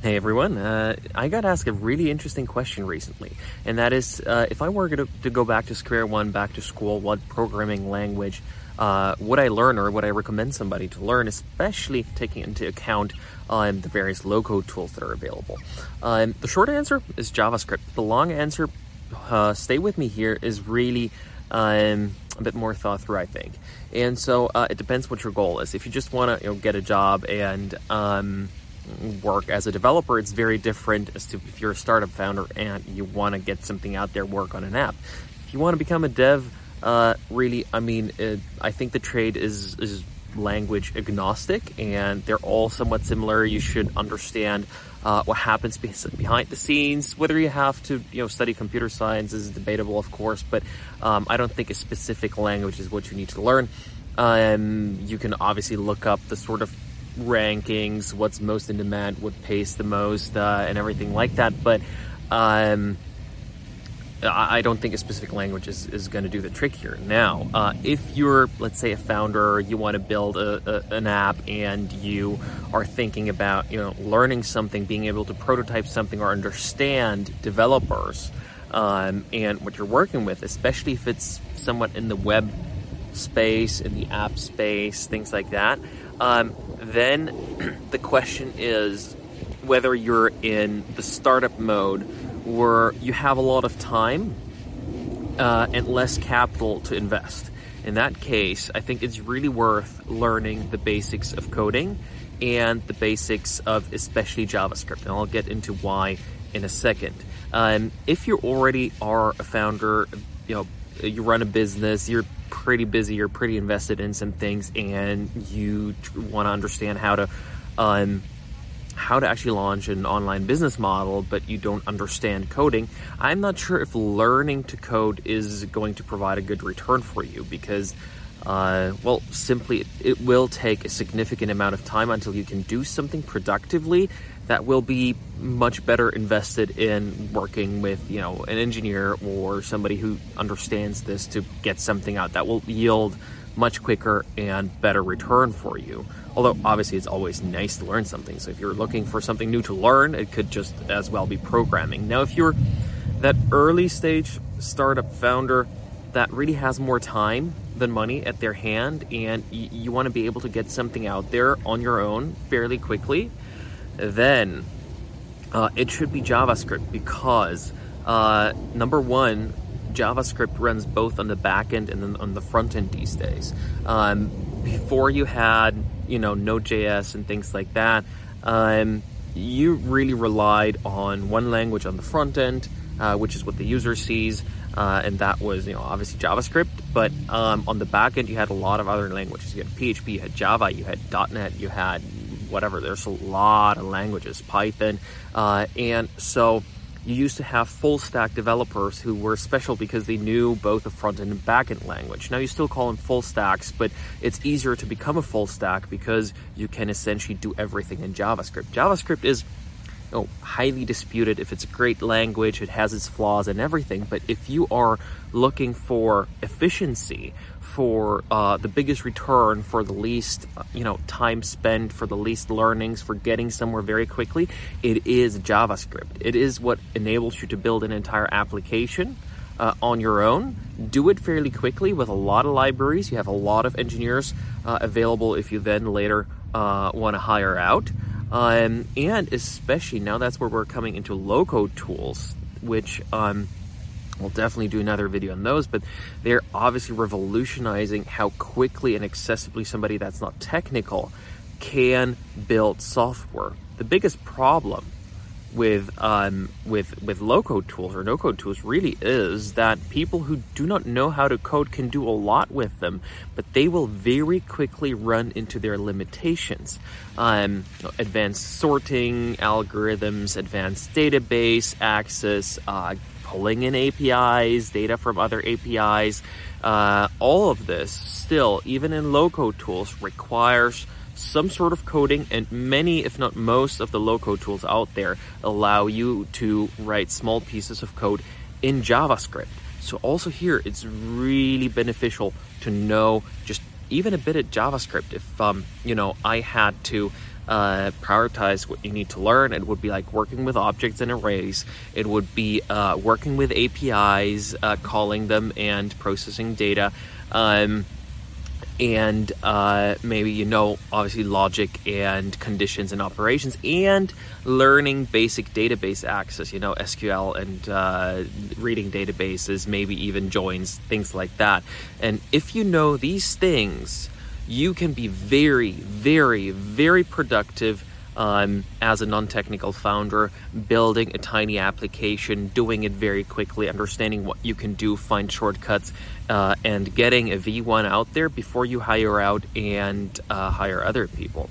Hey everyone, uh, I got asked a really interesting question recently, and that is uh, if I were to, to, go back to square one, back to school, what programming language uh, would I learn or would I recommend somebody to learn, especially taking into account um, the various low code tools that are available? Um, the short answer is JavaScript. The long answer, uh, stay with me here, is really um, a bit more thought through, I think. And so uh, it depends what your goal is. If you just want to you know, get a job and um, work as a developer, it's very different as to if you're a startup founder and you want to get something out there, work on an app. If you want to become a dev, uh, really, I mean, it, I think the trade is is language agnostic, and they're all somewhat similar. You should understand uh, what happens behind the scenes. Whether you have to, you know, study computer science is debatable, of course, but um, I don't think a specific language is what you need to learn. Um, you can obviously look up the sort of rankings, what's most in demand, what pays the most, uh, and everything like that. But um, I don't think a specific language is, is going to do the trick here. Now, uh, if you're, let's say, a founder, you want to build a, a, an app, and you are thinking about, you know, learning something, being able to prototype something or understand developers um, and what you're working with, especially if it's somewhat in the web space, in the app space, things like that. Um, then the question is whether you're in the startup mode where you have a lot of time uh, and less capital to invest. In that case, I think it's really worth learning the basics of coding and the basics of especially JavaScript. And I'll get into why in a second. Um, if you already are a founder, you know, you run a business, you're pretty busy, you're pretty invested in some things, and you want to understand how to um, how to actually launch an online business model, but you don't understand coding, I'm not sure if learning to code is going to provide a good return for you because. Uh, well, simply, it will take a significant amount of time until you can do something productively that will be much better invested in working with, you know, an engineer or somebody who understands this to get something out that will yield much quicker and better return for you. Although obviously it's always nice to learn something. So if you're looking for something new to learn, it could just as well be programming. Now, if you're that early stage startup founder that really has more time than money at their hand and y- you want to be able to get something out there on your own fairly quickly, then uh, it should be JavaScript because uh, number one, JavaScript runs both on the back end and on the front end these days. Um, before you had, you know, Node.js and things like that, um, you really relied on one language on the front end, uh, which is what the user sees, uh, and that was, you know, obviously JavaScript. But um, on the back end, you had a lot of other languages. You had PHP, you had Java, you had .NET, you had whatever. There's a lot of languages, Python, uh, and so you used to have full stack developers who were special because they knew both the front end and back end language. Now you still call them full stacks, but it's easier to become a full stack because you can essentially do everything in JavaScript. JavaScript is you know, highly disputed if it's great language, it has its flaws and everything, but if you are looking for efficiency, for uh, the biggest return for the least uh, you know time spent for the least learnings for getting somewhere very quickly it is javascript. It is what enables you to build an entire application uh, on your own. Do it fairly quickly with a lot of libraries. You have a lot of engineers uh, available if you then later uh, want to hire out um, and especially now that's where we're coming into low code tools which um, We'll definitely do another video on those, but they're obviously revolutionizing how quickly and accessibly somebody that's not technical can build software. The biggest problem with um, with with low code tools or no code tools really is that people who do not know how to code can do a lot with them, but they will very quickly run into their limitations. Um, advanced sorting algorithms, advanced database access, uh, pulling in APIs, data from other APIs. Uh, all of this still, even in low code tools, requires some sort of coding, and many, if not most, of the low code tools out there allow you to write small pieces of code in JavaScript. So, also here, it's really beneficial to know just even a bit of JavaScript. If um, you know, I had to uh, prioritize what you need to learn. It would be like working with objects and arrays. It would be uh, working with APIs, uh, calling them, and processing data. Um, and uh, maybe you know obviously logic and conditions and operations and learning basic database access you know sql and uh, reading databases maybe even joins things like that. And if you know these things you can be very very very productive um, as a non-technical founder building a tiny application doing it very quickly understanding what you can do find shortcuts uh, and getting a v1 out there before you hire out and uh, hire other people.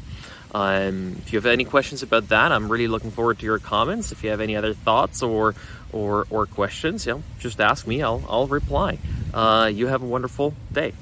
Um, if you have any questions about that i'm really looking forward to your comments. If you have any other thoughts or or, or questions you know just ask me. I'll, I'll reply. Uh, you have a wonderful day